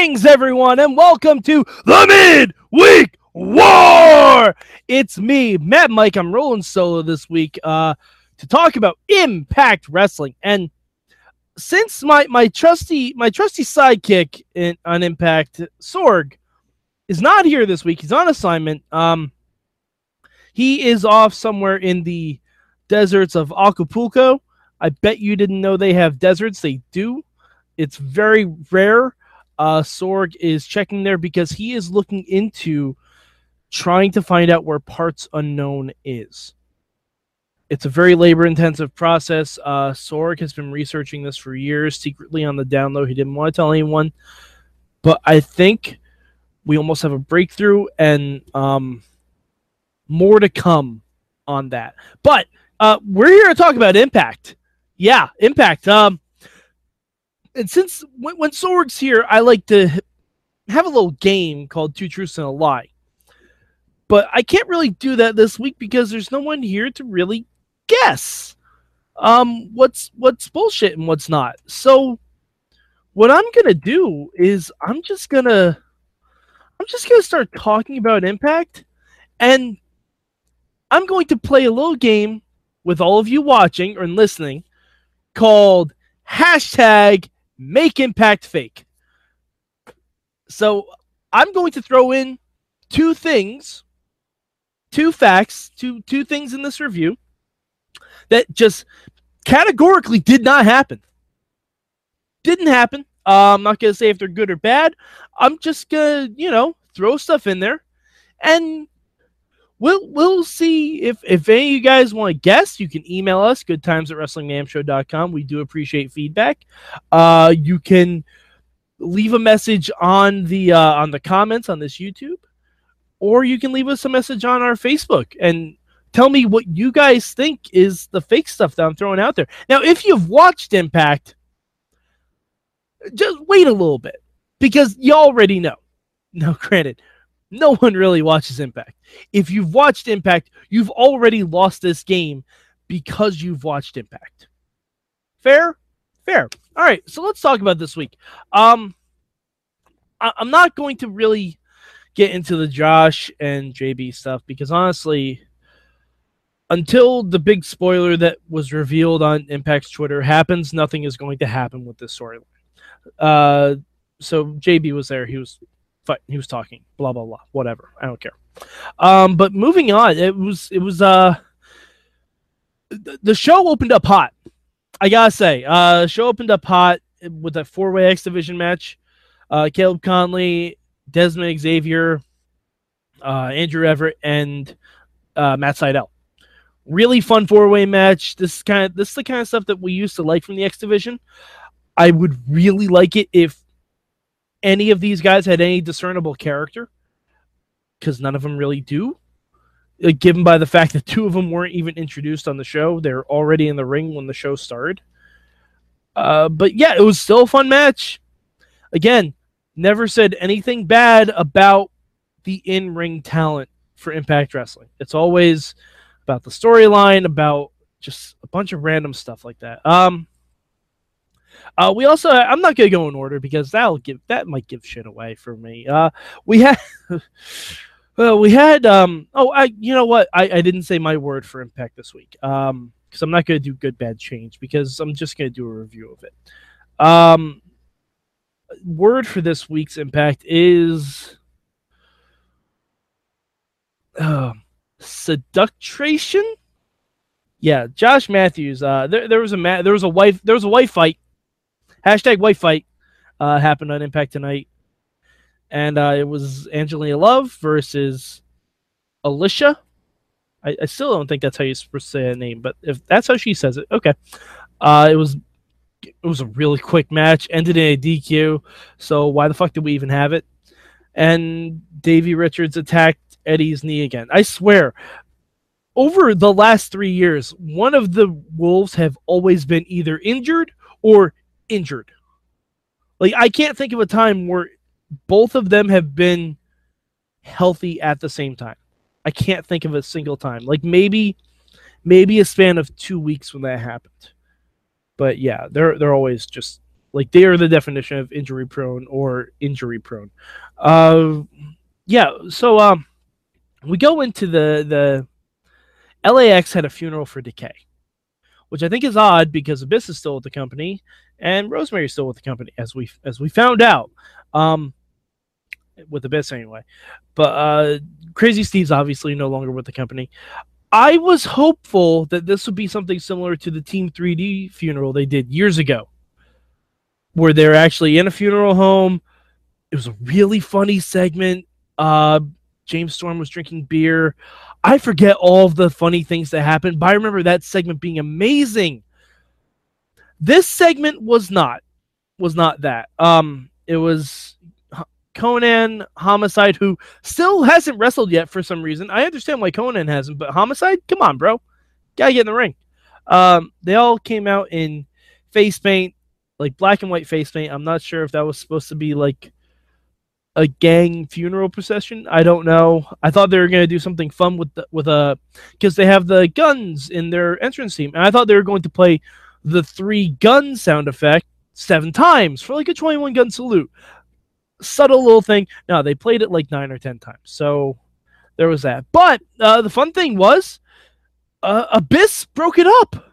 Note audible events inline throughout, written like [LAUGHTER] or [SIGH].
Greetings, everyone, and welcome to the Midweek War. It's me, Matt Mike. I'm rolling solo this week uh, to talk about Impact Wrestling. And since my my trusty my trusty sidekick in, on Impact, Sorg, is not here this week, he's on assignment. Um, he is off somewhere in the deserts of Acapulco. I bet you didn't know they have deserts. They do. It's very rare uh, Sorg is checking there because he is looking into trying to find out where Parts Unknown is. It's a very labor intensive process. Uh, Sorg has been researching this for years, secretly on the download. He didn't want to tell anyone. But I think we almost have a breakthrough and um, more to come on that. But uh, we're here to talk about Impact. Yeah, Impact. Um, and since when, when Sorg's here, I like to have a little game called Two Truths and a Lie. But I can't really do that this week because there's no one here to really guess um, what's what's bullshit and what's not. So what I'm gonna do is I'm just gonna I'm just gonna start talking about Impact, and I'm going to play a little game with all of you watching or listening called hashtag make impact fake. So I'm going to throw in two things, two facts, two two things in this review that just categorically did not happen. Didn't happen. Uh, I'm not gonna say if they're good or bad. I'm just gonna, you know, throw stuff in there, and we'll we'll see if if any of you guys want to guess you can email us good times at wrestlingmamshow.com we do appreciate feedback. Uh you can leave a message on the uh on the comments on this youtube or you can leave us a message on our facebook and tell me what you guys think is the fake stuff that i'm throwing out there. Now if you've watched impact just wait a little bit because you already know. [LAUGHS] No granted no one really watches Impact. If you've watched Impact, you've already lost this game because you've watched Impact. Fair? Fair. All right, so let's talk about this week. Um, I- I'm not going to really get into the Josh and JB stuff because honestly, until the big spoiler that was revealed on Impact's Twitter happens, nothing is going to happen with this storyline. Uh, so JB was there. He was fight. He was talking. Blah blah blah. Whatever. I don't care. Um, but moving on, it was it was uh the, the show opened up hot. I gotta say, uh, show opened up hot with a four way X division match. Uh, Caleb Conley, Desmond Xavier, uh, Andrew Everett, and uh, Matt Sydal. Really fun four way match. This is kind of this is the kind of stuff that we used to like from the X division. I would really like it if any of these guys had any discernible character because none of them really do. Uh, given by the fact that two of them weren't even introduced on the show, they're already in the ring when the show started. Uh, but yeah, it was still a fun match. Again, never said anything bad about the in ring talent for Impact Wrestling. It's always about the storyline, about just a bunch of random stuff like that. Um, uh, we also, I'm not gonna go in order because that'll give that might give shit away for me. Uh, we had, [LAUGHS] well, we had, um, oh, I, you know what, I, I didn't say my word for Impact this week, um, because I'm not gonna do good bad change because I'm just gonna do a review of it. Um, word for this week's Impact is, uh, seduction. Yeah, Josh Matthews. Uh, there, there was a ma- there was a wife there was a wife fight hashtag white fight uh, happened on Impact tonight, and uh, it was Angelina Love versus Alisha. I, I, still don't think that's how to say a name, but if that's how she says it, okay. Uh, it was it was a really quick match, ended in a DQ. So why the fuck did we even have it? And Davey Richards attacked Eddie's knee again. I swear, over the last three years, one of the Wolves have always been either injured or injured. Like I can't think of a time where both of them have been healthy at the same time. I can't think of a single time. Like maybe maybe a span of 2 weeks when that happened. But yeah, they're they're always just Like they are the definition of injury prone or injury prone. Uh, yeah. So um, we go into the the LAX had a funeral for Decay, which I think is odd because Abyss is still at the company and Rosemary's still with the company as we as we found out. Um, with Abyss anyway. But uh, Crazy Steve's obviously no longer with the company. I was hopeful that this would be something similar to the Team 3D funeral they did years ago, where they're actually in a funeral home. It was a really funny segment. Uh, James Storm was drinking beer. I forget all of the funny things that happened, but I remember that segment being amazing. This segment was not was not that. Um, it was Konnan Homicide, who still hasn't wrestled yet for some reason. I understand why Konnan hasn't, but Homicide, come on, bro, gotta get in the ring. Um, they all came out in face paint, like black and white face paint. I'm not sure if that was supposed to be like a gang funeral procession. I don't know. I thought they were gonna do something fun with the, with a because they have the guns in their entrance team, and I thought they were going to play the three gun sound effect seven times for like a 21 gun salute subtle little thing. No, they played it like nine or ten times. So there was that. But uh, the fun thing was, uh, Abyss broke it up.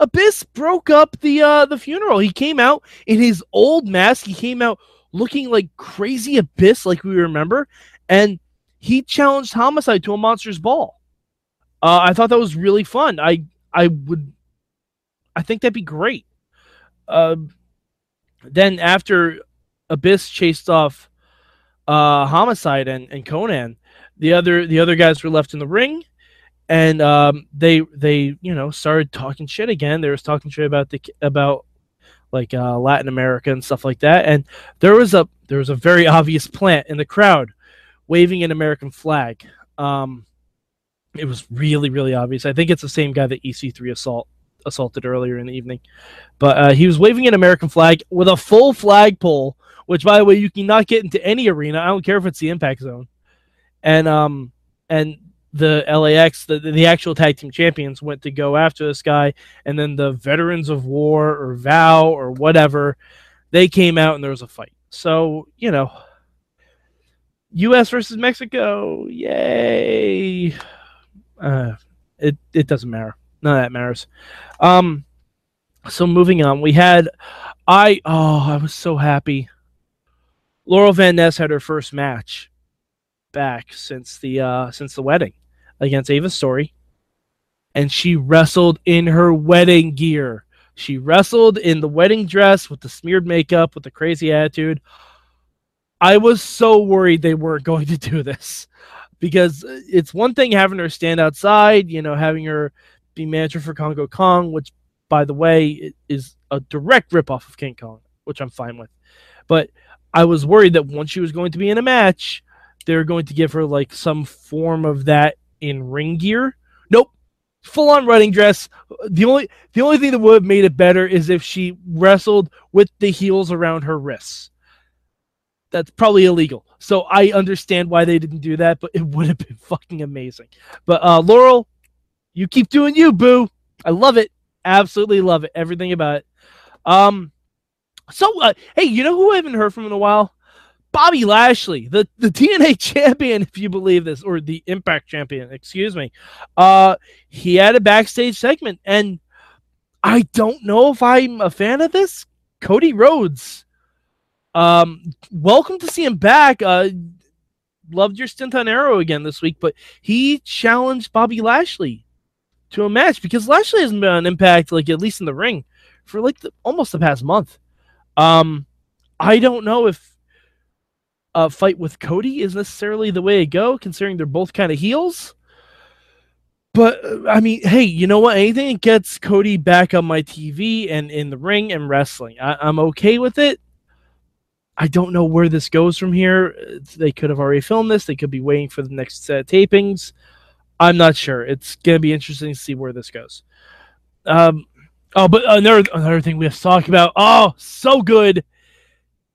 Abyss broke up the uh, the funeral. He came out in his old mask. He came out looking like crazy Abyss, like we remember, and he challenged Homicide to a monster's ball. Uh, I thought that was really fun. I I would, I think that'd be great. Uh, then after Abyss chased off uh, Homicide and, and Konnan. The other the other guys were left in the ring, and um, they they you know started talking shit again. They was talking shit about the about like uh, Latin America and stuff like that. And there was a there was a very obvious plant in the crowd waving an American flag. Um, it was really really obvious. I think it's the same guy that EC3 assault assaulted earlier in the evening, but uh, he was waving an American flag with a full flagpole which by the way you cannot get into any arena. I don't care if it's the Impact Zone, and um and the LAX, the the actual tag team champions, went to go after this guy, and then the Veterans of War or Vow or whatever, they came out and there was a fight. So you know, U.S. versus Mexico, yay! Uh, it it doesn't matter. None of that matters. Um, so moving on, we had I oh I was so happy Laurel Van Ness had her first match back since the uh, since the wedding against Ava Storie, and she wrestled in her wedding gear. She wrestled in the wedding dress with the smeared makeup, with the crazy attitude. I was so worried they weren't [LAUGHS] going to do this because it's one thing having her stand outside, you know, having her be manager for Kongo Kong, which, by the way, is a direct ripoff of King Kong, which I'm fine with. But I was worried that once she was going to be in a match, they were going to give her like some form of that in ring gear. Nope. Full on running dress. The only the only thing that would have made it better is if she wrestled with the heels around her wrists. That's probably illegal. So I understand why they didn't do that, but it would have been [LAUGHS] fucking amazing. But uh Laurel, you keep doing you, boo. I love it. Absolutely love it. Everything about it. Um so, uh, hey, you know who I haven't heard from in a while? Bobby Lashley, the, the [LAUGHS] TNA champion, if you believe this, or the Impact champion, excuse me. Uh, he had a backstage segment, and I don't know if I'm a fan of this. Cody Rhodes, um, welcome to see him back. Uh, loved your stint on Arrow again this week, but he challenged Bobby Lashley to a match because Lashley hasn't been on Impact, like at least in the ring, for like the, almost the past month. Um, I don't know if a fight with Cody is necessarily the way to go, considering they're both kind of heels. But I mean, hey, you know what? Anything that gets Cody back on my TV and in the ring and wrestling, I, am okay with it. I don't know where this goes from here. They could have already filmed this. They could be waiting for the next set of tapings. I'm not sure. It's gonna be interesting to see where this goes. Um, Oh, but another another thing we have to talk about. Oh, so good.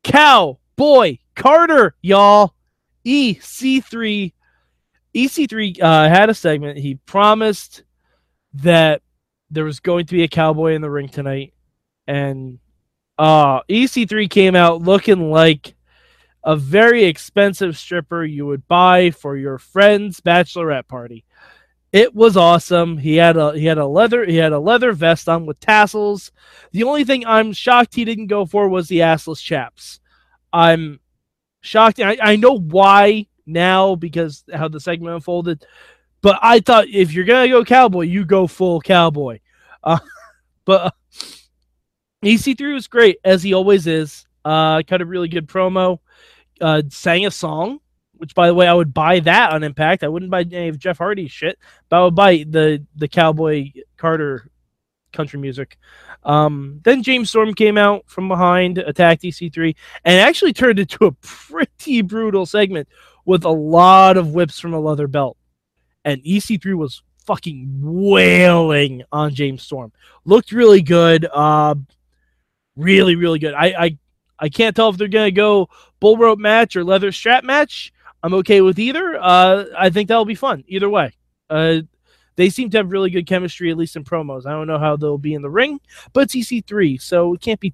Cow boy Carter, y'all. EC3 EC3 uh, had a segment. He promised that there was going to be a cowboy in the ring tonight, and Uh, EC3 came out looking like a very expensive stripper you would buy for your friend's bachelorette party. It was awesome. He had a he had a leather he had a leather vest on with tassels. The only thing I'm shocked he didn't go for was the assless chaps. I'm shocked. I, I know why now because how the segment unfolded, but I thought if you're gonna go cowboy, you go full cowboy. Uh, [LAUGHS] but uh, EC3 was great as he always is. Uh, cut a really good promo. Uh, sang a song, which by the way, I would buy that on Impact. I wouldn't buy any of Jeff Hardy's shit, but I would buy the the Cowboy Carter country music. Um, then James Storm came out from behind, attacked EC3, and actually turned into a pretty brutal segment with a lot of whips from a leather belt. And EC3 was fucking wailing on James Storm. Looked really good. Uh, really, really good. I, I I can't tell if they're gonna go bull rope match or leather strap match. I'm okay with either. Uh, I think that'll be fun either way. Uh, they seem to have really good chemistry, at least in promos. I don't know how they'll be in the ring, but it's EC3, so it can't be